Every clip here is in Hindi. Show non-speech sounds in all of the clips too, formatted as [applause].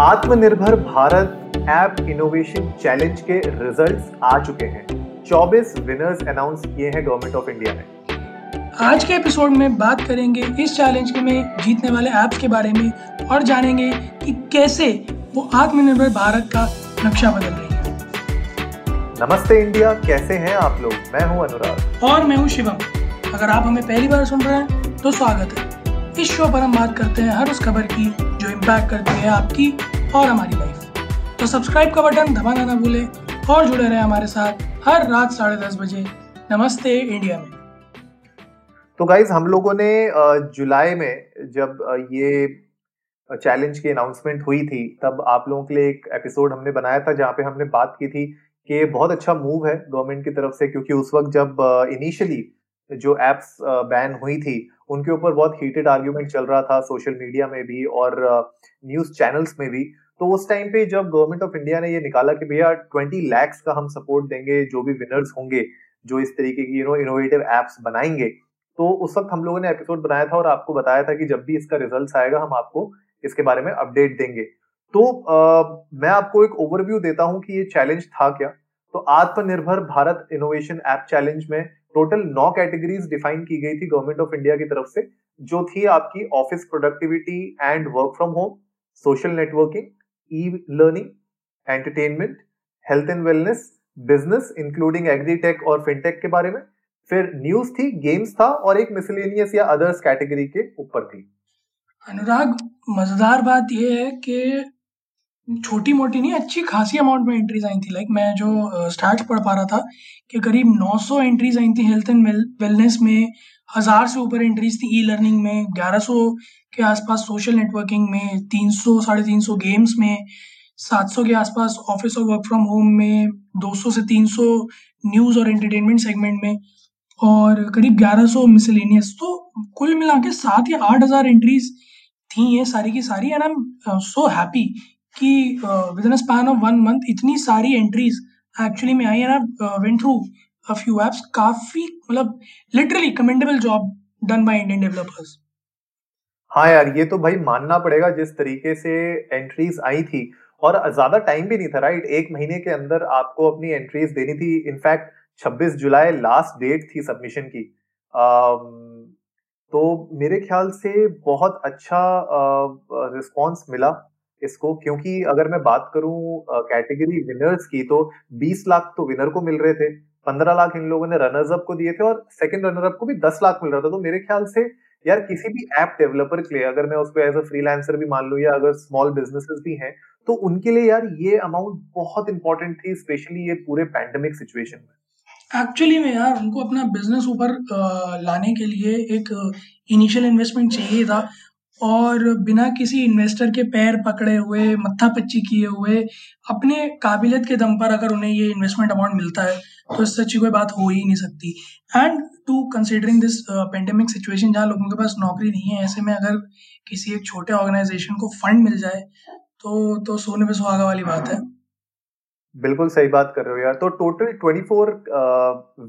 Atmanirbhar Bharat app innovation challenge के रिजल्ट्स आ चुके हैं। 24 विनर्स अनाउंस किए हैं गवर्नमेंट ऑफ़ इंडिया ने। आज के एपिसोड में बात करेंगे इस चैलेंज के में जीतने वाले ऐप्स के बारे में और जानेंगे कि कैसे वो आत्मनिर्भर भारत का नक्शा बदल रही है। नमस्ते इंडिया कैसे हैं आप लोग? मैं हूँ अनुराग। और मैं हूँ शिवम। अगर आप हमें पहली बार सुन रहे हैं तो स्वागत है। इस शो पर हम बात करते हैं हर उस खबर की इम्पैक्ट करती है आपकी और हमारी लाइफ तो सब्सक्राइब का बटन दबाना ना भूलें और जुड़े रहे हमारे साथ हर रात साढ़े दस बजे। नमस्ते इंडिया में। तो गाइज़ हम लोगों ने जुलाई में जब ये चैलेंज की अनाउंसमेंट हुई थी, तब आप लोगों के लिए एक एपिसोड हमने बनाया था जहाँ पे हमने बात की थी कि बहुत अच्छा मूव है गवर्नमेंट की तरफ़ से, क्योंकि उस वक्त जब इनिशियली जो एप्स बैन हुई थी उनके ऊपर बहुत हीटेड आर्ग्यूमेंट चल रहा था सोशल मीडिया में भी और न्यूज़ चैनल्स में भी। तो उस टाइम पे जब गवर्नमेंट ऑफ़ इंडिया ने ये निकाला कि भैया ट्वेंटी लैक्स का हम सपोर्ट देंगे जो भी विनर्स होंगे जो इस तरीके की यू नो इनोवेटिव एप्स बनाएँगे तो उस वक्त हम लोगों ने एपिसोड बनाया था और आपको बताया था कि जब भी इसका रिज़ल्ट आएगा हम आपको इसके बारे में अपडेट देंगे। तो आ, मैं आपको एक ओवरव्यू देता हूँ कि ये चैलेंज था क्या। तो Atmanirbhar Bharat innovation app challenge में टोटल नौ कैटेगरीज डिफाइन की गई थी गवर्नमेंट ऑफ़ इंडिया की तरफ़ से, जो थी आपकी office productivity and work from home, social networking e learning entertainment, health and wellness, business, including agritech और फिनटेक के बारे में। फिर न्यूज़ थी, गेम्स था और एक मिसलेनियस या अदर्स कैटेगरी के ऊपर थी। अनुराग, मज़ेदार बात यह है कि छोटी मोटी नहीं, अच्छी खासी अमाउंट में एंट्रीज आई थी। लाइक मैं जो स्टार्ट पढ़ पा रहा था कि करीब 900 एंट्रीज आई थी हेल्थ एंड वेलनेस में, हज़ार से ऊपर एंट्रीज थी ई लर्निंग में 1100 के आसपास सोशल नेटवर्किंग में 300 साढ़े तीन सौ गेम्स में 700 के आसपास ऑफ़िस और वर्क फ्रॉम होम में 200 से 300 न्यूज़ और एंटरटेनमेंट सेगमेंट में, और करीब 1100 मिसलेनियस तो कुल मिला के सात या आठ हज़ार एंट्रीज थी ये सारी की सारी and I am so happy कि within span of one month इतनी सारी एंट्रीज एक्चुअली में आई and went through a few apps काफ़ी मतलब literally commendable job done by Indian developers हाँ यार, ये तो भाई मानना पड़ेगा जिस तरीके से एंट्रीज आई थी। और ज़्यादा टाइम भी नहीं था राइट एक महीने के अंदर आपको अपनी एंट्रीज देनी थी। इनफैक्ट 26 जुलाई लास्ट डेट थी सबमिशन की। तो मेरे ख्याल से बहुत अच्छा रिस्पांस मिला। इसको, क्योंकि अगर मैं बात करूँ कैटेगरी विनर्स की तो 20 लाख तो विनर को मिल रहे थे 15 लाख इन लोगों ने रनर्स अप को दिए थे और सेकंड रनर अप को भी 10 लाख मिल रहा था। तो मेरे ख्याल से, यार, किसी भी ऐप डेवलपर के लिए, अगर मैं उसको एज अ फ्रीलांसर भी मान लू या अगर स्मॉल बिजनेसेस भी हैं तो उनके लिए यार ये अमाउंट बहुत इंपॉर्टेंट थी स्पेशली ये पूरे पैंडेमिक सिचुएशन में। एक्चुअली में यार, उनको अपना बिज़नेस ऊपर लाने के लिए एक इनिशियल इन्वेस्टमेंट चाहिए था। और बिना किसी इन्वेस्टर के पैर पकड़े हुए मत्था पच्ची किए हुए, अपने काबिलियत के दम पर अगर उन्हें ये इन्वेस्टमेंट अमाउंट मिलता है तो इससे अच्छी कोई बात हो ही नहीं सकती। And to considering this pandemic situation जहाँ लोगों के पास नौकरी नहीं है, ऐसे में अगर किसी एक छोटे ऑर्गेनाइजेशन को फंड मिल जाए तो तो सोने पे सुहागा वाली बात है। बिल्कुल सही बात कर रहे हो यार। तो टोटल ट्वेंटी फोर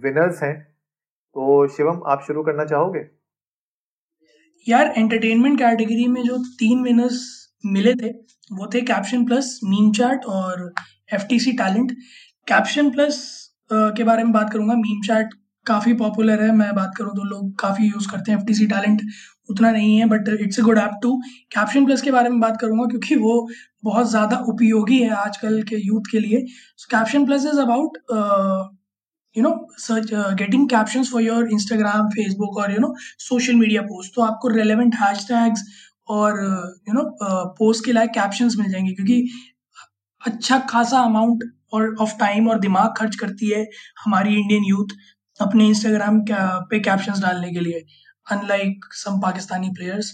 विनर्स हैं। तो शिवम, आप शुरू करना चाहोगे? यार एंटरटेनमेंट कैटेगरी में जो तीन विनर्स मिले थे, वो थे कैप्शन प्लस मीम चैट और F T C talent caption plus के बारे में बात करूँगा। मीम चैट काफ़ी पॉपुलर है। मैं बात करूँ तो लोग काफ़ी यूज़ करते हैं एफ़ टी सी टैलेंट उतना नहीं है but it's a good app to caption plus के बारे में बात करूँगा, क्योंकि वो बहुत ज़्यादा उपयोगी है आजकल के यूथ के लिए। Caption plus is about you know search getting caption for your Instagram Facebook और you know social media post तो आपको रेलिवेंट हैश टैग्स और यू नो पोस्ट के लायक कैप्शंस मिल जाएँगे क्योंकि अच्छा खासा अमाउंट और ऑफ़ टाइम और दिमाग खर्च करती है हमारी इंडियन यूथ अपने इंस्टाग्राम पे कैप्शंस डालने के लिए अनलाइक सम पाकिस्तानी प्लेयर्स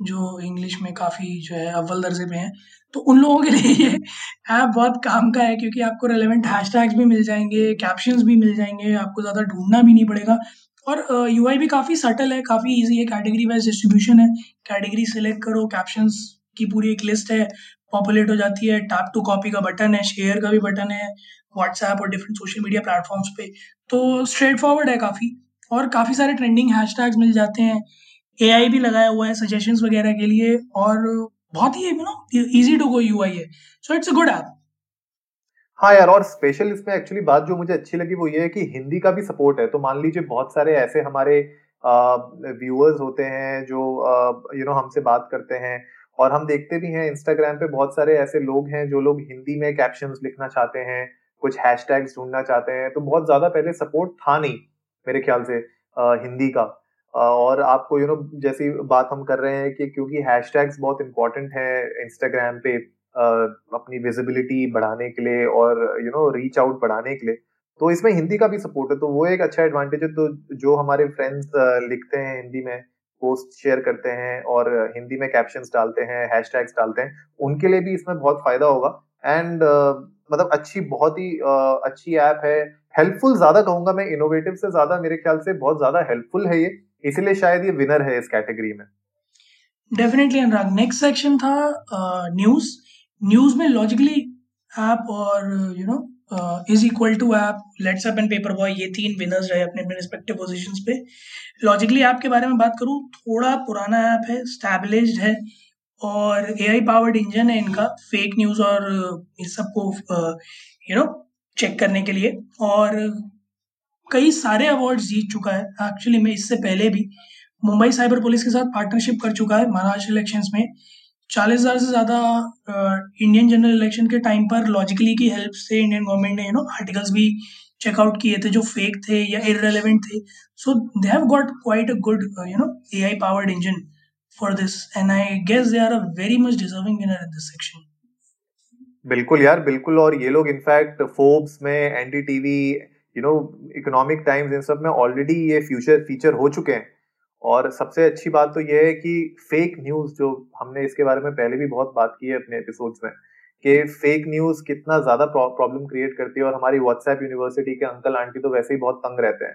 जो इंग्लिश में काफ़ी जो है, अव्वल दर्जे पे हैं। तो उन लोगों के लिए ये ऐप बहुत काम का है क्योंकि आपको रेलेवेंट हैशटैग्स भी मिल जाएँगे कैप्शंस भी मिल जाएँगे आपको ज़्यादा ढूंढना भी नहीं पड़ेगा। और यू uh, भी काफ़ी सटल है काफ़ी ईजी है कैटेगरी वाइज डिस्ट्रीब्यूशन है। कैटेगरी सेलेक्ट करो कैप्शंस की पूरी एक लिस्ट है पॉपुलेट हो जाती है टैप टू कॉपी का बटन है शेयर का भी बटन है व्हाट्सएप और डिफरेंट सोशल मीडिया प्लेटफॉर्म्स पे। तो स्ट्रेट फॉरवर्ड है काफ़ी और काफ़ी सारे ट्रेंडिंग हैशटैग्स मिल जाते हैं। एआई भी लगाया हुआ है सजेशंस वगैरह के लिए और बहुत ही you know easy to go UI है so it's a good app हाँ यार और स्पेशल इसमें एक्चुअली बात जो मुझे अच्छी लगी वो ये है कि हिंदी का भी सपोर्ट है। तो मान लीजिए बहुत सारे ऐसे हमारे व्यूअर्स होते हैं जो यू नो हमसे बात करते हैं। और हम देखते भी हैं इंस्टाग्राम पे बहुत सारे ऐसे लोग हैं जो लोग हिंदी में कैप्शंस लिखना चाहते हैं कुछ हैशटैग्स ढूंढना चाहते हैं। तो बहुत ज़्यादा पहले सपोर्ट था नहीं मेरे ख्याल से आ, हिंदी का। और आपको यू you नो know, जैसी बात हम कर रहे हैं कि क्योंकि हैशटैग्स बहुत इंपॉर्टेंट है इंस्टाग्राम पे अपनी विजिबिलिटी बढ़ाने के लिए और यू नो रीच आउट बढ़ाने के लिए तो इसमें हिंदी का भी सपोर्ट है तो वो एक अच्छा एडवांटेज है तो जो हमारे फ्रेंड्स लिखते हैं हिंदी में पोस्ट शेयर करते हैं और हिंदी में कैप्शन डालते हैं हैशटैग्स डालते हैं उनके लिए भी इसमें बहुत फ़ायदा होगा। एंड मतलब अच्छी बहुत ही अच्छी ऐप है। हेल्पफुल ज़्यादा कहूँगा मैं इनोवेटिव से ज़्यादा मेरे ख्याल से बहुत ज़्यादा हेल्पफुल है ये। इसीलिए शायद ये विनर है इस कैटेगरी में। डेफिनेटली अनुराग नेक्स्ट सेक्शन था न्यूज़ न्यूज़ में लॉजिकली ऐप और you know is equal to app let's up and paper boy ये तीन विनर्स रहे अपने अपने रिस्पेक्टिव पोजीशंस पे। लॉजिकली ऐप के बारे में बात करूँ, थोड़ा पुराना ऐप है स्टैब्लिश्ड है, और ए आई पावर्ड इंजन है इनका फेक न्यूज़ और इस सबको यू नो चेक करने के लिए। और कई सारे अवार्ड्स जीत चुका है। एक्चुअली में इससे पहले भी मुंबई साइबर पुलिस के साथ पार्टनरशिप कर चुका है महाराष्ट्र इलेक्शंस में। चालीस हज़ार से ज़्यादा इंडियन जनरल इलेक्शन के टाइम पर लॉजिकली की हेल्प से इंडियन गवर्नमेंट ने यू नो आर्टिकल्स भी चेकआउट किए थे जो फेक थे या इरेलीवेंट थे। So they have got quite a good you know AI powered engine for this and I guess they are a very much deserving winner in this section बिल्कुल यार, बिल्कुल। और ये लोग इनफैक्ट फोर्ब्स में NDTV you know economic times इन सब में ऑलरेडी ये फ्यूचर फीचर हो चुके हैं। और सबसे अच्छी बात तो यह है कि फेक न्यूज़ जो हमने इसके बारे में पहले भी बहुत बात की है अपने एपिसोड्स में, कि फेक न्यूज़ कितना ज़्यादा प्रॉब्लम क्रिएट करती है और हमारी व्हाट्सएप यूनिवर्सिटी के अंकल आंटी तो वैसे ही बहुत तंग रहते हैं।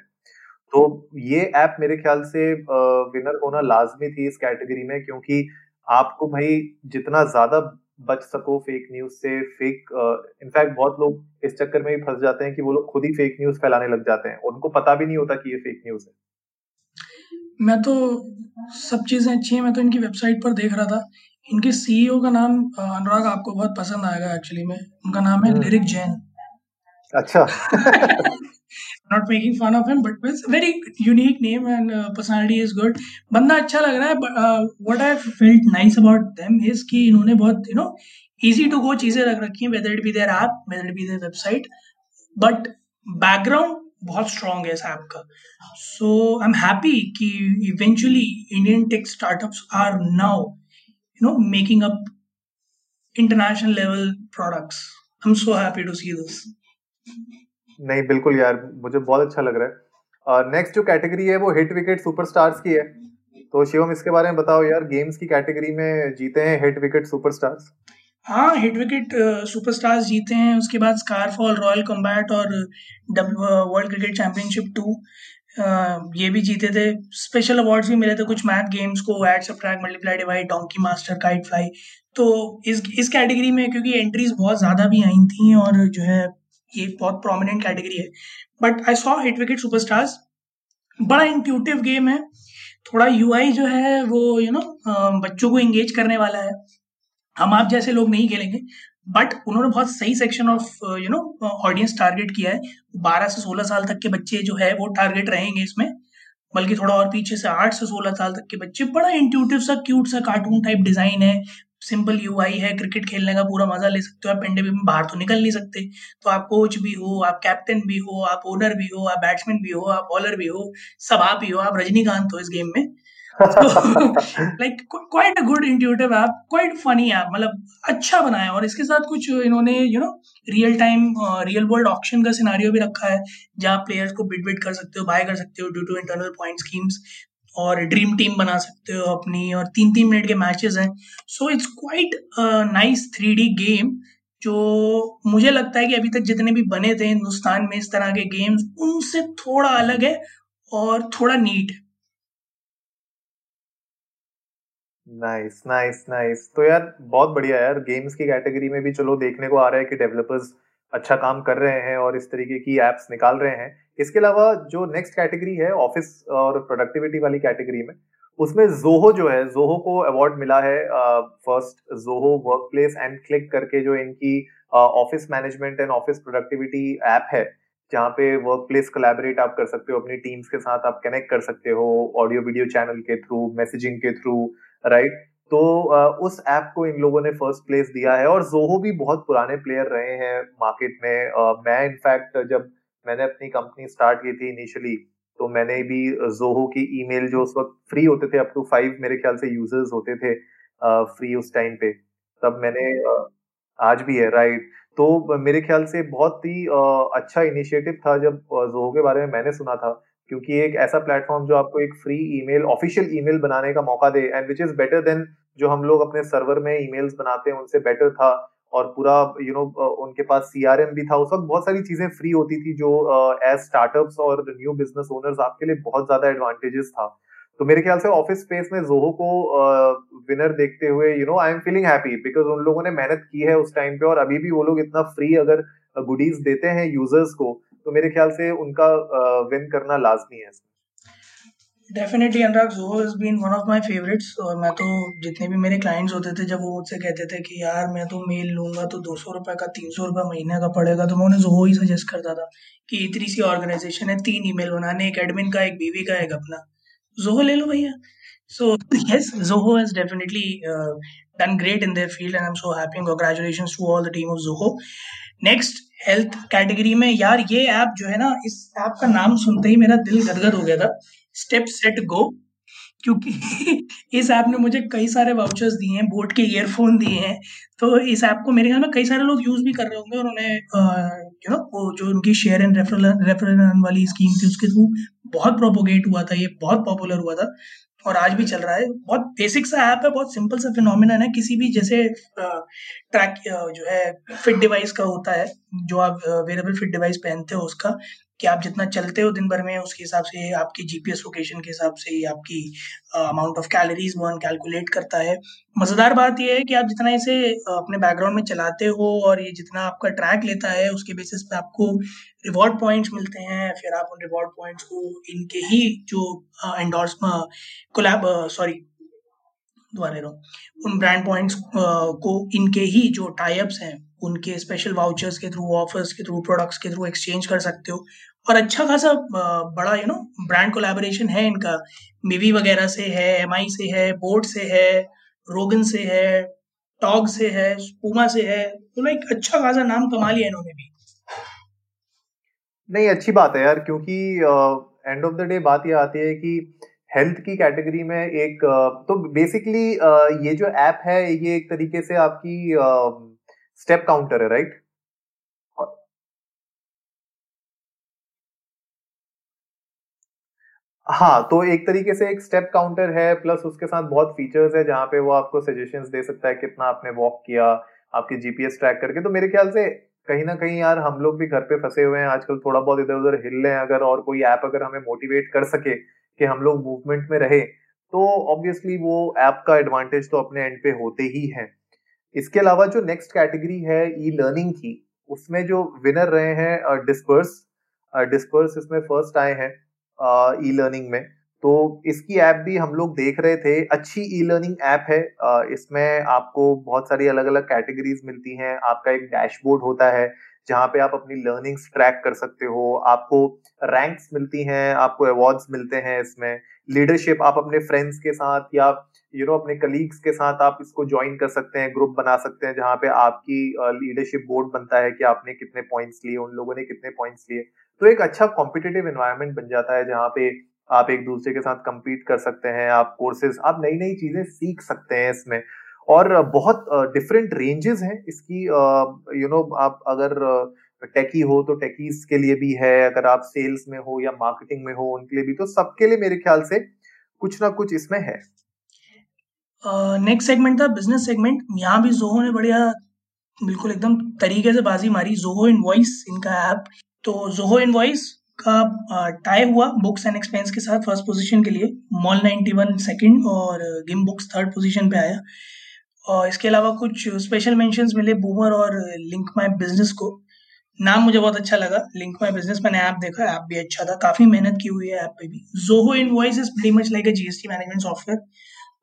तो ये ऐप मेरे ख्याल से विनर होना लाजमी थी इस कैटेगरी में, क्योंकि आपको भाई जितना ज़्यादा बच सको फेक न्यूज़ से फेक इनफैक्ट uh, बहुत लोग इस चक्कर में भी फंस जाते हैं कि वो लोग खुद ही फेक न्यूज़ फैलाने लग जाते हैं। उनको पता भी नहीं होता कि ये फेक न्यूज़ है। मैं तो सब चीज़ें अच्छी हैं। मैं तो इनकी वेबसाइट पर देख रहा था। इनके सीईओ का नाम अनुराग आपको बहुत पसंद आएगा एक्चुअली में। उनका नाम है लिरिक जैन अच्छा। [laughs] Not making fun of him but it's very unique name and personality is good बंदा अच्छा लग रहा है what I felt nice about them is कि इन्होंने बहुत you know easy to go चीज़ें रख रखी हैं whether it be their app whether it be their website but background बहुत स्ट्रॉन्ग है इस ऐप का। सो आई एम हैप्पी कि eventually Indian tech startups are now you know making up level products I am so happy to see this नहीं, बिल्कुल यार, मुझे बहुत अच्छा लग रहा है। नेक्स्ट जो कैटेगरी है, वो हिट विकेट सुपरस्टार्स की है। तो शिवम, इसके बारे में बताओ यार गेम्स की कैटेगरी में जीते हैं हिट विकेट सुपरस्टार्स हाँ हिट विकेट सुपरस्टार्स जीते हैं, उसके बाद स्कारफॉल रॉयल कम्बैट और वर्ल्ड क्रिकेट चैंपियनशिप टू ये भी जीते थे। स्पेशल अवार्ड्स भी मिले थे कुछ मैथ गेम्स को add subtract multiply divide donkey master kite fly तो इस इस कैटेगरी में, क्योंकि एंट्रीज बहुत ज़्यादा भी आई थी और जो है ये बहुत प्रोमिनेंट कैटेगरी है. But I saw hit wicket superstars बड़ा इंट्यूटिव गेम है. थोड़ा यूआई जो है वो यू you नो know, बच्चों को इंगेज करने वाला है. हम आप जैसे लोग नहीं खेलेंगे. बट उन्होंने बहुत सही section of you know audience target किया है. बारह से सोलह साल तक के बच्चे जो है वो टारगेट रहेंगे इसमें. बल्कि थोड़ा और पीछे से आठ से सोलह साल तक के बच्चे बड़ा इंट्यूटिव सा क्यूट सा कार्टून टाइप डिज़ाइन है. सिंपल यूआई है क्रिकेट खेलने का पूरा मज़ा ले सकते हो आप पेंडे में बाहर तो निकल नहीं सकते। तो आप कोच भी हो आप कैप्टन भी हो आप ओनर भी हो आप बैट्समैन भी हो आप बॉलर भी हो सब आप ही हो आप रजनीकांत हो इस गेम में। Like quite a good intuitive app quite funny app मतलब अच्छा बनाया और इसके साथ कुछ इन्होंने you know real time real world option का सिनारियो भी रखा है जहाँ प्लेयर्स को बिट बिट कर सकते हो बाय कर सकते हो due to internal point schemes और ड्रीम टीम बना सकते हो अपनी, और तीन तीन मिनट के मैचेस हैं। So it's quite nice three game जो मुझे लगता है कि अभी तक जितने भी बने थे हिंदुस्तान में इस तरह के गेम्स उनसे थोड़ा अलग है और थोड़ा नीट है। नाइस नाइस नाइस तो यार, बहुत बढ़िया यार। गेम्स की कैटेगरी में भी चलो, देखने को आ रहा है कि डेवलपर्स अच्छा काम कर रहे हैं और इस तरीके की एप्स निकाल रहे हैं। इसके अलावा जो नेक्स्ट कैटेगरी है ऑफ़िस और प्रोडक्टिविटी वाली कैटेगरी में, उसमें जोहो जो है जोहो को अवार्ड मिला है first Zoho work place and click करके जो इनकी office management and office productivity app है, जहाँ पे वर्क प्लेस कोलैबोरेट आप कर सकते हो, अपनी टीम्स के साथ आप कनेक्ट कर सकते हो ऑडियो वीडियो चैनल के थ्रू मैसेजिंग के थ्रू राइट तो उस ऐप को इन लोगों ने फ़र्स्ट प्लेस दिया है और जोहो भी बहुत पुराने प्लेयर रहे हैं मार्केट में। मैं इनफैक्ट जब मैंने अपनी कंपनी स्टार्ट की थी इनिशियली तो मैंने भी जोहो की ईमेल जो उस वक्त फ्री होते थे अप टू फाइव मेरे ख्याल से यूज़र्स होते थे फ्री उस टाइम पे। तब मैंने आज भी है राइट तो मेरे ख्याल से बहुत ही अच्छा इनिशिएटिव था जब जोहो के बारे में मैंने सुना था। क्योंकि एक ऐसा प्लेटफॉर्म जो आपको एक फ्री ईमेल ऑफिशियल ईमेल बनाने का मौका दे and which is better than जो हम लोग अपने सर्वर में ईमेल्स बनाते हैं उनसे बेटर था और पूरा यू you नो know, उनके पास सीआरएम भी था। उस वक्त बहुत सारी चीज़ें फ्री होती थी जो एज स्टार्टअप्स और न्यू बिज़नेस ओनर्स आपके लिए बहुत ज़्यादा एडवांटेजेस था। तो मेरे ख्याल से ऑफ़िस स्पेस में जोहो को विनर uh, देखते हुए you know I am feeling happy because उन लोगों ने मेहनत की है उस टाइम पे और अभी भी वो लोग इतना फ्री अगर गुडीज देते हैं यूज़र्स को तो मेरे ख्याल से उनका विन करना लाजमी है definitely Anurag Zoho is been one of my favourites और मैं तो जितने भी मेरे क्लाइंट्स होते थे, जब वो मुझसे कहते थे कि, यार, मैं तो मेल लूँगा तो दो सौ रुपये का, तीन सौ रुपये महीने का पड़ेगा तो मैं उन्हें जोहो ही सजेस्ट करता था कि इतनी सी ऑर्गेनाइजेशन है, तीन ईमेल बनाने, एक एडमिन का, एक बीवी का, एक अपना। जोहो ले लो भैया। So yes Zoho has definitely done great in their field and am so happy and congratulations to all the team of Zoho next health category में, यार ये ऐप जो है ना, इस ऐप का नाम सुनते ही मेरा दिल गदगद हो गया था। स्टेप सेट गो क्योंकि [laughs] इस ऐप ने मुझे कई सारे वाउचर्स दिए हैं, बोट के ईयरफोन दिए हैं। तो इस ऐप को मेरे ख्याल में कई सारे लोग यूज़ भी कर रहे होंगे और उन्हें यू नो वो जो उनकी शेयर एंड रेफरल रेफरल वाली स्कीम थी, उसके थ्रू बहुत प्रोपोगेट हुआ था, ये बहुत पॉपुलर हुआ था। और आज भी चल रहा है। बहुत बेसिक सा ऐप है, बहुत सिंपल सा फिनोमिनन है। किसी भी जैसे ट्रैक जो है फिट डिवाइस का होता है, जो आप वेरेबल फिट डिवाइस पहनते हो उसका कि आप जितना चलते हो दिन भर में, उसके हिसाब से आपकी जीपीएस लोकेशन के हिसाब से आपकी amount of calories burn calculate करता है। मज़ेदार बात यह है कि आप जितना इसे अपने बैकग्राउंड में चलाते हो और ये जितना आपका ट्रैक लेता है, उसके बेसिस पे आपको रिवॉर्ड पॉइंट्स मिलते हैं, फिर आप उन रिवॉर्ड पॉइंट्स को इनके ही जो एंडोर्स कोलैब सॉरी दोबारा उन ब्रांड पॉइंट्स को इनके ही जो टाइप्स हैं उनके स्पेशल वाउचर्स के थ्रू ऑफर्स के थ्रू प्रोडक्ट्स के थ्रू एक्सचेंज कर सकते हो। और अच्छा खासा बड़ा यू नो ब्रांड कोलैबोरेशन है इनका। मिवी वगैरह से है एमआई से है बोट से है रोगन से है टॉग से है पूमा से है। तो लाइक अच्छा खासा नाम कमा लिया इन्होंने भी। नहीं, अच्छी बात है यार, क्योंकि एंड ऑफ़ द डे बात ये आती है कि हेल्थ की कैटेगरी में एक तो बेसिकली ये जो ऐप है, ये एक तरीके से आपकी स्टेप काउंटर है राइट हाँ तो एक तरीके से एक स्टेप काउंटर है प्लस उसके साथ बहुत फीचर्स है जहाँ पे वो आपको सजेशंस दे सकता है कितना आपने वॉक किया, आपके जीपीएस ट्रैक करके। तो मेरे ख्याल से कहीं ना कहीं यार हम लोग भी घर पे फंसे हुए हैं, आजकल थोड़ा बहुत इधर उधर हिल रहे हैं, अगर और कोई ऐप अगर हमें मोटिवेट कर सके कि हम लोग मूवमेंट में रहे तो ऑब्वियसली वो ऐप का एडवांटेज तो अपने एंड पे होते ही है। इसके अलावा जो नेक्स्ट कैटेगरी है ई लर्निंग की, उसमें जो विनर रहे हैं डिस्पर्स डिस्पर्स इसमें फ़र्स्ट आए हैं ई लर्निंग में। तो इसकी ऐप भी हम लोग देख रहे थे, अच्छी ई लर्निंग ऐप है इसमें आपको बहुत सारी अलग अलग कैटेगरीज मिलती हैं, आपका एक डैशबोर्ड होता है जहाँ पे आप अपनी लर्निंग्स ट्रैक कर सकते हो, आपको रैंक्स मिलती हैं, आपको अवार्ड्स मिलते हैं इसमें। लीडरशिप आप अपने फ्रेंड्स के साथ या यू नो अपने कलीग्स के साथ आप इसको ज्वाइन कर सकते हैं ग्रुप बना सकते हैं जहाँ पे आपकी लीडरशिप बोर्ड बनता है कि आपने कितने पॉइंट्स लिए, उन लोगों ने कितने पॉइंट्स लिए। तो एक अच्छा कॉम्पिटेटिव एनवायरनमेंट बन जाता है जहाँ पे आप एक दूसरे के साथ कम्पीट कर सकते हैं, आप कोर्सेज आप नई नई चीज़ें सीख सकते हैं इसमें। और बहुत डिफरेंट रेंजेस हैं। इसकी यू नो आप अगर टेकी हो तो टेकीज के लिए भी है, अगर आप सेल्स में हो या मार्केटिंग में हो उनके लिए भी तो सबके लिए मेरे ख्याल से कुछ ना कुछ इसमें है। नेक्स्ट सेगमेंट था बिज़नेस सेगमेंट यहाँ भी जोहो ने बढ़िया, बिल्कुल एकदम तरीके से बाजी मारी। जोहो इनवॉइस इनका ऐप तो जोहो इनवॉइस का टाई हुआ बुक्स एंड एक्सपेंस के साथ फ़र्स्ट पोजीशन के लिए। मॉल 91 सेकंड और गिम बुक्स थर्ड पोजीशन पे आया। और इसके अलावा कुछ स्पेशल मेंशंस मिले बूमर और लिंक माई बिज़नेस को। नाम मुझे बहुत अच्छा लगा। लिंक माई बिज़नेस मैंने ऐप देखा ऐप भी अच्छा था। काफ़ी मेहनत की हुई है ऐप पे भी। Zoho invoice is pretty much like a GST management software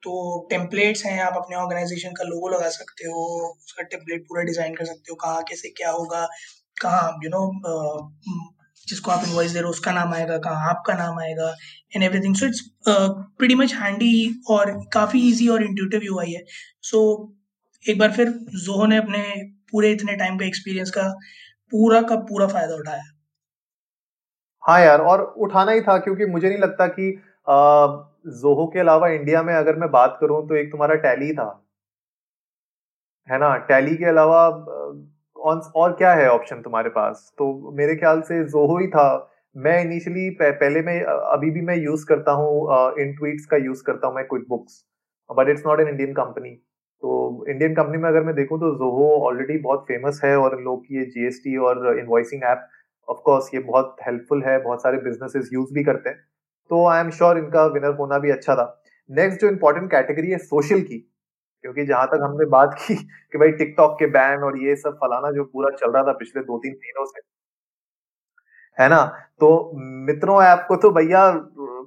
तो टेम्पलेट्स हैं, आप अपने ऑर्गेनाइजेशन का लोगो लगा सकते हो, उसका टेम्पलेट पूरा डिज़ाइन कर सकते हो, कहाँ, कैसे, क्या होगा, कहाँ यू नो जिसको आप इन्वाइस दे रहे हो उसका नाम आएगा कहाँ आपका नाम आएगा and everything so it's pretty much handy और काफ़ी इजी और इंट्यूटिव यूआई है। सो so, एक बार फिर जोहो ने अपने पूरे इतने टाइम का एक्सपीरियंस का पूरा का पूरा फ़ायदा उठाया। हाँ यार और उठाना ही था क्योंकि मुझे नहीं लगता कि जोहो के अलावा इंडिया में अगर मैं बात करूँ तो एक तुम्हारा टैली था। है ना? टैली के अलावा और क्या है ऑप्शन तुम्हारे पास? तो मेरे ख्याल से जोहो ही था। मैं इनिशियली पहले मैं अभी भी मैं यूज़ करता हूँ इन ट्वीट्स का यूज़ करता हूँ मैं QuickBooks but it's not an Indian company तो इंडियन कंपनी में अगर मैं देखूँ तो जोहो ऑलरेडी बहुत फ़ेमस है और इन लोग की ये जीएसटी और इन्वॉइसिंग ऐप ऑफ़ कोर्स ये बहुत हेल्पफुल है, बहुत सारे बिजनेसेस यूज़ भी करते हैं। तो आई एम श्योर इनका विनर होना भी अच्छा था। नेक्स्ट जो इम्पोर्टेंट कैटेगरी है सोशल की क्योंकि जहाँ तक हमने बात की [laughs] कि भाई टिकटॉक के बैन और ये सब फलाना जो पूरा चल रहा था पिछले दो तीन महीनों से है ना? तो मित्रों ऐप को तो भैया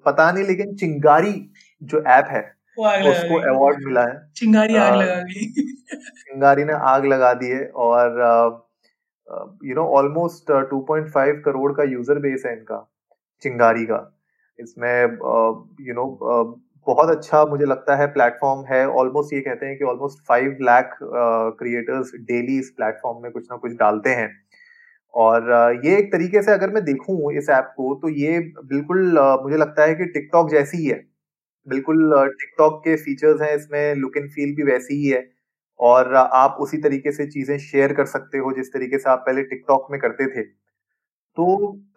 पता नहीं लेकिन चिंगारी जो ऐप है उसको अवार्ड मिला है। चिंगारी आग लगा दी। [laughs] चिंगारी ने आग लगा दी है और यू नो ऑलमोस्ट 2.5 करोड़ का यूज़र बेस है इनका चिंगारी का। इसमें यू नो बहुत अच्छा मुझे लगता है प्लेटफॉर्म है। ऑलमोस्ट ये कहते हैं कि almost five lakh creators daily इस प्लेटफॉर्म में कुछ ना कुछ डालते हैं। और ये एक तरीके से अगर मैं देखूँ इस ऐप को तो ये बिल्कुल मुझे लगता है कि टिकटॉक जैसी ही है। बिल्कुल टिकटॉक के फीचर्स हैं, इसमें लुक एंड फील भी वैसी ही है। और आप उसी तरीके से चीज़ें शेयर कर सकते हो जिस तरीके से आप पहले टिकटॉक में करते थे। तो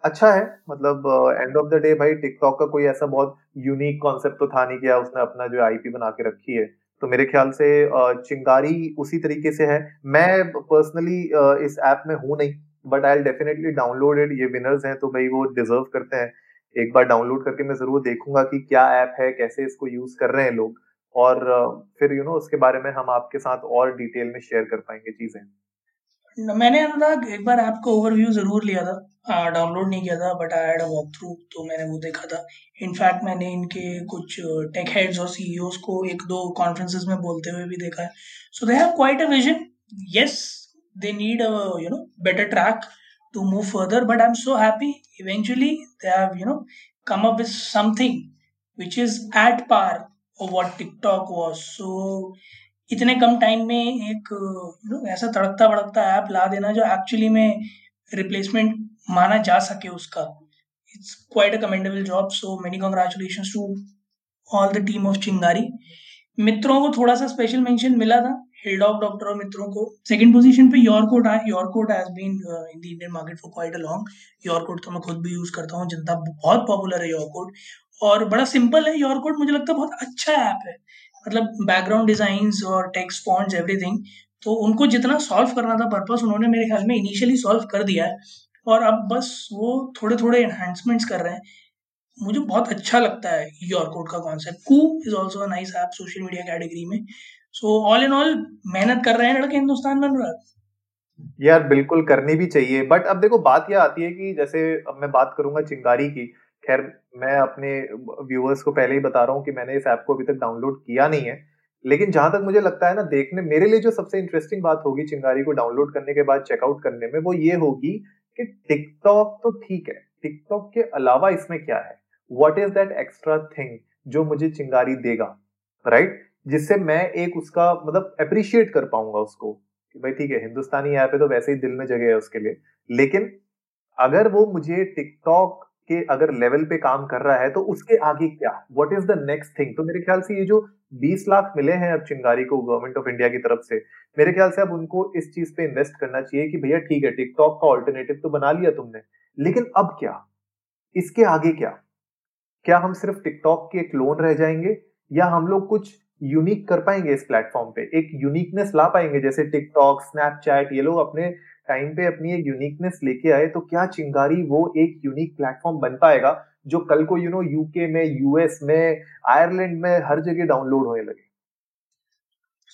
अच्छा है मतलब एंड ऑफ़ द डे भाई टिकटॉक का कोई ऐसा बहुत यूनिक कॉन्सेप्ट तो था नहीं किया उसने अपना जो आईपी बना के रखी है। तो मेरे ख्याल से चिंगारी उसी तरीके से है। मैं पर्सनली इस ऐप में हूँ नहीं बट आई डेफिनेटली डाउनलोडेड ये विनर्स हैं तो भाई वो डिजर्व करते हैं। एक बार डाउनलोड करके मैं ज़रूर देखूँगा कि क्या ऐप है कैसे इसको यूज़ कर रहे हैं लोग। और फिर यू you नो know, उसके बारे में हम आपके साथ और डिटेल में शेयर कर पाएँगे चीज़ें। मैंने अनुराग एक बार ऐप का ओवरव्यू ज़रूर लिया था। डाउनलोड नहीं किया था but I had a walk through तो मैंने वो देखा था। इनफैक्ट मैंने इनके कुछ टेक हेड्स और सीईओस को एक दो कॉन्फ्रेंसेस में बोलते हुए भी देखा है। So they have quite a vision yes they need a you know better track to move further, but i'm so happy. Eventually, they have, you know, come up with something which is at par of what tiktok was. So इतने कम टाइम में एक यू नो ऐसा तड़कता भड़कता ऐप ला देना जो एक्चुअली में रिप्लेसमेंट माना जा सके उसका। It's quite a commendable job so many congratulation to all the team of Chingari Mitron को थोड़ा सा स्पेशल मेंशन मिला था हिलडॉग डॉक्टर और मित्रों को। सेकंड पोजीशन पे योरकोट आया YourQuote has been in the Indian market for quite a long YourQuote तो मैं खुद भी यूज़ करता हूँ, जनता बहुत पॉपुलर है योरकोट और बड़ा सिंपल है योरकोट मुझे लगता है बहुत अच्छा ऐप है। मतलब बैकग्राउंड डिज़ाइन और टेक्स्ट फॉन्ट्स एवरीथिंग तो उनको जितना सॉल्व करना था पर्पस उन्होंने मेरे ख्याल में इनिशियली सॉल्व कर दिया है। और अब बस वो थोड़े थोड़े एनहांसमेंट्स कर रहे हैं। मुझे बहुत अच्छा लगता है योरकोट का concept Koo is also nice app social media category में। सो ऑल इन ऑल मेहनत कर रहे हैं लड़के हिंदुस्तान में अनुराग। यार, बिल्कुल करनी भी चाहिए। बट अब देखो, बात यह आती है कि जैसे अब मैं बात करूँगा चिंगारी की खैर, मैं अपने व्यूअर्स को पहले ही बता रहा हूँ कि मैंने इस ऐप को अभी तक डाउनलोड किया नहीं है। लेकिन जहाँ तक मुझे लगता है ना, देखने, मेरे लिए जो सबसे इंटरेस्टिंग बात होगी चिंगारी को डाउनलोड करने के बाद चेकआउट करने में, वो ये होगी कि टिकटॉक तो ठीक है। टिकटॉक के अलावा इसमें क्या है? What is that extra thing जो मुझे चिंगारी देगा? राइट जिससे मैं एक उसका मतलब अप्रिशिएट कर पाऊँगा उसको कि भाई ठीक है, हिंदुस्तानी ऐप है तो वैसे ही दिल में जगह है उसके लिए। लेकिन अगर वो मुझे टिकटॉक के अगर लेवल पे काम कर रहा है तो उसके आगे क्या? What is the next thing तो मेरे ख्याल से ये जो 20 लाख मिले हैं अब चिंगारी को गवर्नमेंट ऑफ़ इंडिया की तरफ़ से, मेरे ख्याल से अब उनको इस चीज़ पे इन्वेस्ट करना चाहिए कि भैया ठीक है टिकटॉक का ऑल्टरनेटिव तो बना लिया तुमने, लेकिन अब क्या? इसके आगे क्या? क्या हम सिर्फ़ टिकटॉक के क्लोन रह जाएँगे, या हम लोग कुछ यूनिक कर पाएँगे इस प्लेटफॉर्म पे? एक यूनिकनेस ला पाएँगे, जैसे टिकटॉक स्नैपचैट ये लोग अपने टाइम पे अपनी एक यूनिकनेस लेके आए तो क्या चिंगारी वो एक यूनिक प्लेटफॉर्म बन पाएगा, जो कल को यू नो यूके में यूएस में आयरलैंड में हर जगह डाउनलोड होने लगे?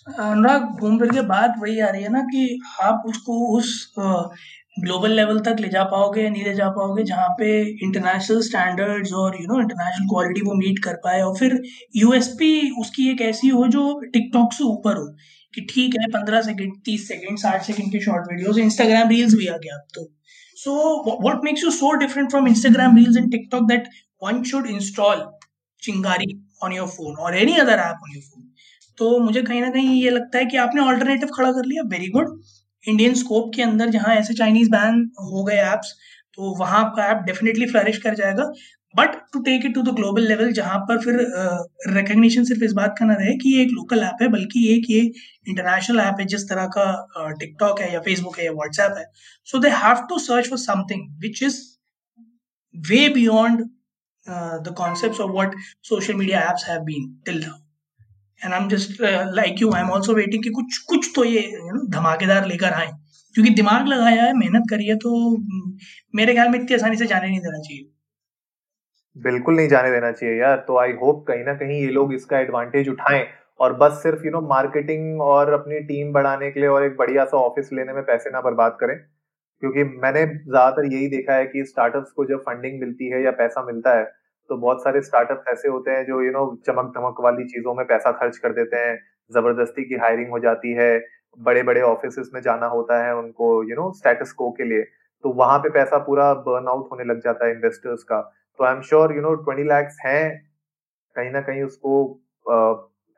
अनुराग घूम फिर के बात वही आ रही है ना कि आप उसको उस ग्लोबल लेवल तक ले जा पाओगे या नहीं ले जा पाओगे, जहाँ पे इंटरनेशनल स्टैंडर्ड्स और यू नो इंटरनेशनल क्वालिटी वो मीट कर पाए, और फिर यूएसपी उसकी एक ऐसी हो जो टिकटॉक से ऊपर हो। कि ठीक है, पंद्रह सेकेंड तीस सेकंड साठ सेकंड के शॉर्ट वीडियोस इंस्टाग्राम रील्स भी आ गया अब तो। So what makes you so different from Instagram reels and TikTok that one should install Chingari on your phone और any other app on your phone तो मुझे कहीं ना कहीं ये लगता है कि आपने ऑल्टरनेटिव खड़ा कर लिया वेरी गुड इंडियन स्कोप के अंदर जहाँ ऐसे चाइनीज़ बैन हो गए ऐप्स तो वहाँ आपका ऐप डेफिनेटली फ्लरिश कर जाएगा। But to take it to the global level जहाँ पर फिर रिकग्निशन uh, सिर्फ़ इस बात का ना रहे कि ये एक लोकल ऐप है बल्कि एक ये इंटरनेशनल ऐप है जिस तरह का टिकटॉक uh, है या फेसबुक है या व्हाट्सएप है। So they have to search for something which is way beyond the concept of what social media apps have been till now and I am just like you I am also waiting कि कुछ कुछ तो ये यू नो धमाकेदार लेकर आए। क्योंकि दिमाग लगाया है मेहनत करी है तो मेरे ख्याल में इतनी आसानी से जाने नहीं देना चाहिए। बिल्कुल नहीं जाने देना चाहिए यार। तो आई होप कहीं ना कहीं ये लोग इसका एडवांटेज उठाएँ और बस सिर्फ़ यू नो मार्केटिंग और अपनी टीम बढ़ाने के लिए और एक बढ़िया सा ऑफ़िस लेने में पैसे ना बर्बाद करें। क्योंकि मैंने ज़्यादातर यही देखा है कि स्टार्टअप्स को जब फंडिंग मिलती है या पैसा मिलता है तो बहुत सारे स्टार्टअप ऐसे होते हैं जो यू नो चमक धमक वाली चीज़ों में पैसा खर्च कर देते हैं, ज़बरदस्ती की हायरिंग हो जाती है बड़े बड़े ऑफ़िस में जाना होता है उनको यू नो स्टेटस को के लिए। तो वहाँ पे पैसा पूरा बर्न आउट होने लग जाता है इन्वेस्टर्स का। तो I am sure you know twenty lakhs हैं कहीं ना कहीं उसको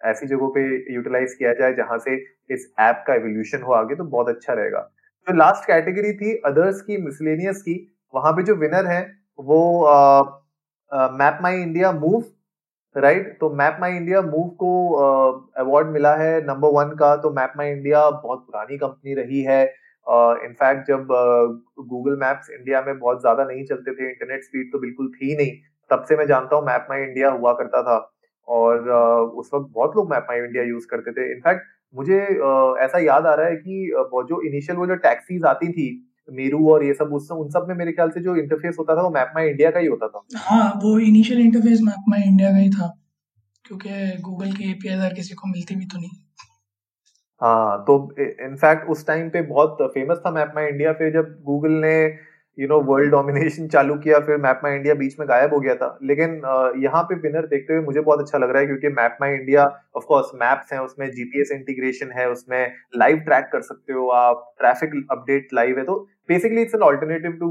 ऐसी जगहों पे यूटिलाइज किया जाए जहाँ से इस ऐप का एवोल्यूशन हो आगे तो बहुत अच्छा रहेगा। जो लास्ट कैटेगरी थी अदर्स की मिसलेनियस की वहाँ पे जो विनर है वो map my India move right तो मैप माई इंडिया मूव को अवार्ड uh, मिला है नंबर वन का तो मैप माई इंडिया बहुत पुरानी कंपनी रही है इनफैक्ट uh, जब गूगल मैप्स इंडिया में बहुत ज़्यादा नहीं चलते थे इंटरनेट स्पीड तो बिल्कुल थी नहीं तब से मैं जानता हूँ मैप माई इंडिया हुआ करता था। और uh, उस वक्त बहुत लोग मैप माई इंडिया यूज़ करते थे। इनफैक्ट मुझे uh, ऐसा याद आ रहा है कि uh, जो इनिशियल वो जो टैक्सीज आती थी मेरू और ये सब उस उन सब में मेरे ख्याल से जो इंटरफेस होता था वो मैप माई इंडिया का ही होता था। हाँ वो initial interface map my India का ही था क्योंकि गूगल की एपीआई किसी को मिलती भी तो नहीं। हाँ तो इनफैक्ट उस टाइम पे बहुत फ़ेमस था मैप माई इंडिया पे जब गूगल ने यू नो वर्ल्ड डोमिनेशन चालू किया, फिर मैप माई इंडिया बीच में गायब हो गया था। लेकिन यहाँ पे विनर देखते हुए मुझे बहुत अच्छा लग रहा है क्योंकि map my India of course maps हैं, उसमें जीपीएस इंटीग्रेशन है, उसमें लाइव ट्रैक कर सकते हो आप ट्रैफ़िक अपडेट लाइव है तो basically it's an alternative to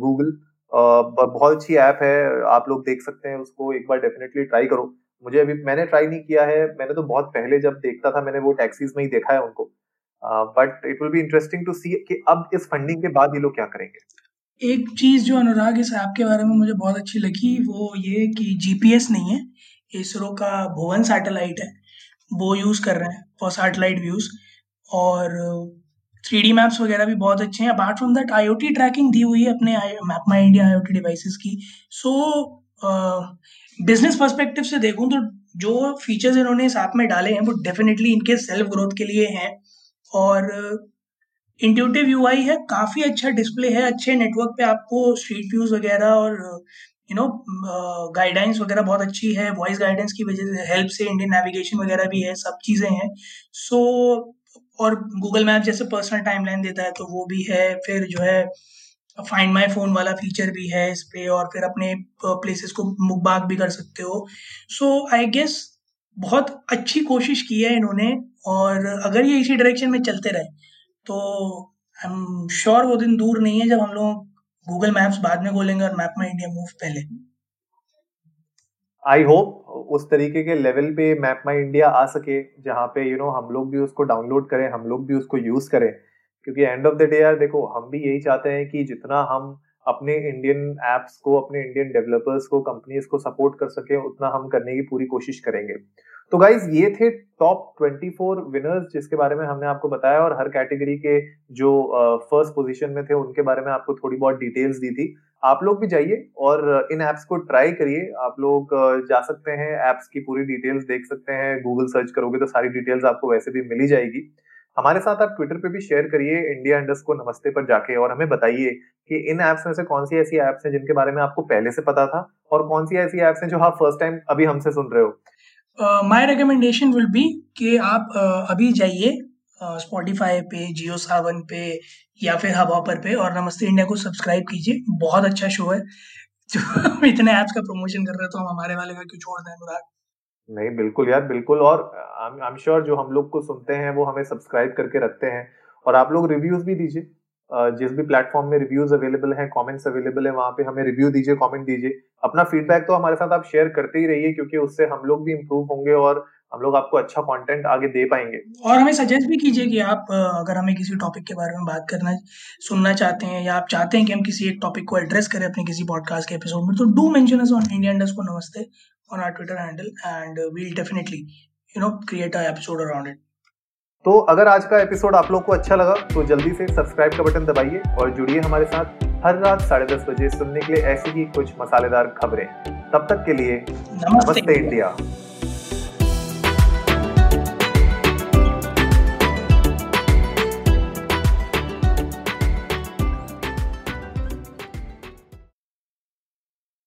Google बहुत अच्छी ऐप है, आप लोग देख सकते हैं उसको, एक बार डेफिनेटली ट्राई करो। मुझे अभी, मैंने ट्राई नहीं किया है। मैंने तो बहुत पहले जब देखता था, मैंने वो टैक्सीज में ही देखा है उनको। But it will be interesting to see कि अब इस फंडिंग के बाद ये लोग क्या करेंगे। एक चीज़ जो अनुराग इस ऐप के बारे में मुझे बहुत अच्छी लगी, वो ये कि जीपीएस नहीं है, इसरो का भुवन सैटेलाइट है। वो यूज़ कर रहे हैं फॉर सैटेलाइट व्यूज़ और थ्री डी मैप्स वगैरह भी बहुत अच्छे हैं। Apart from that eye tracking दी हुई है अपने मैप माई इंडिया आई डिवाइसेस की। सो बिज़नेस पर्सपेक्टिव से देखूँ तो जो फीचर्स इन्होंने ऐप में डाले हैं वो डेफिनेटली इनके सेल्फ ग्रोथ के लिए हैं। और इंट्यूटिव यू है काफ़ी अच्छा डिस्प्ले है अच्छे नेटवर्क पे आपको स्ट्रीट व्यूज़ वगैरह और यू नो गाइडेंस वगैरह बहुत अच्छी है वॉइस गाइडेंस की वजह से हेल्प से इंडियन नेविगेशन वगैरह भी है सब चीज़ें हैं। सो so, और गूगल मैप जैसे पर्सनल टाइमलाइन देता है तो वो भी है फिर जो है फाइंड माई फ़ोन वाला फीचर भी है इस पे और फिर अपने प्लेसेस को मुकबाग भी कर सकते हो। सो आई गेस बहुत अच्छी कोशिश की है इन्होंने और अगर ये इसी डायरेक्शन में चलते रहे तो आई एम श्योर वो दिन दूर नहीं है जब हम लोग गूगल मैप्स बाद में खोलेंगे और मैप माई इंडिया मूव पहले। आई होप उस तरीके के लेवल पे मैप माई इंडिया आ सके जहाँ पे यू you नो know, हम लोग भी उसको डाउनलोड करें हम लोग भी उसको यूज़ करें। क्योंकि एंड ऑफ़ द डे यार देखो हम भी यही चाहते हैं कि जितना हम अपने इंडियन एप्स को अपने इंडियन डेवलपर्स को कंपनीज़ को सपोर्ट कर सके उतना हम करने की पूरी कोशिश करेंगे। तो गाइज़ ये थे टॉप 24 विनर्स जिसके बारे में हमने आपको बताया और हर कैटेगरी के जो फ़र्स्ट uh, पोजीशन में थे उनके बारे में आपको थोड़ी बहुत डिटेल्स दी थी। आप लोग भी जाइए और इन एप्स को ट्राई करिए। आप लोग जा सकते हैं एप्स की पूरी डिटेल्स देख सकते हैं गूगल सर्च करोगे तो सारी डिटेल्स आपको वैसे भी मिली जाएगी। हमारे साथ आप ट्विटर पे भी शेयर करिए इंडिया इंडस को नमस्ते पर जाके और हमें बताइए कि इन एप्स में से कौन सी ऐसी एप्स हैं जिनके बारे में आपको पहले से पता था और कौन सी ऐसी एप्स हैं जो आप फ़र्स्ट टाइम अभी हमसे सुन रहे हो? माय रिकमेंडेशन विल बी कि आप uh, अभी जाइए स्पॉटिफाई uh, पे जियो सावन पे या फिर हवापर पे और नमस्ते इंडिया को सब्सक्राइब कीजिए। बहुत अच्छा शो है। जो [laughs] इतने ऐप्स का प्रमोशन कर रहे हैं तो हम हमारे वाले का क्यों छोड़ दें अनुराग? नहीं, बिल्कुल यार, बिल्कुल। और आई एम श्योर जो हम लोग को सुनते हैं, वो हमें सब्सक्राइब करके रखते हैं। और आप लोग रिव्यूज़ भी दीजिए। जिस भी प्लेटफॉर्म में रिव्यूज़ अवेलेबल हैं कमेंट्स अवेलेबल है, वहाँ पे हमें रिव्यू दीजिए कमेंट दीजिए। अपना फीडबैक तो हमारे साथ आप शेयर करते ही रहिए, क्योंकि उससे हम लोग भी इम्प्रूव होंगे और हम लोग आपको अच्छा कंटेंट आगे दे पाएँगे। और हमें सजेस्ट भी कीजिए कि आप अगर हमें किसी टॉपिक के बारे में बात करना, सुनना चाहते हैं या आप चाहते हैं कि हम किसी एक टॉपिक को एड्रेस करें अपने किसी पॉडकास्ट के एपिसोड में तो do mention us on India को नमस्ते on our Twitter handle, and uh, we'll definitely, you know, create an episode around it. तो अगर आज का एपिसोड आप लोग को अच्छा लगा तो जल्दी से सब्सक्राइब का बटन दबाइए और जुड़िए हमारे साथ हर रात साढ़े दस बजे सुनने के लिए ऐसी ही कुछ मसालेदार खबरें। तब तक के लिए नमस्ते, नमस्ते इंडिया।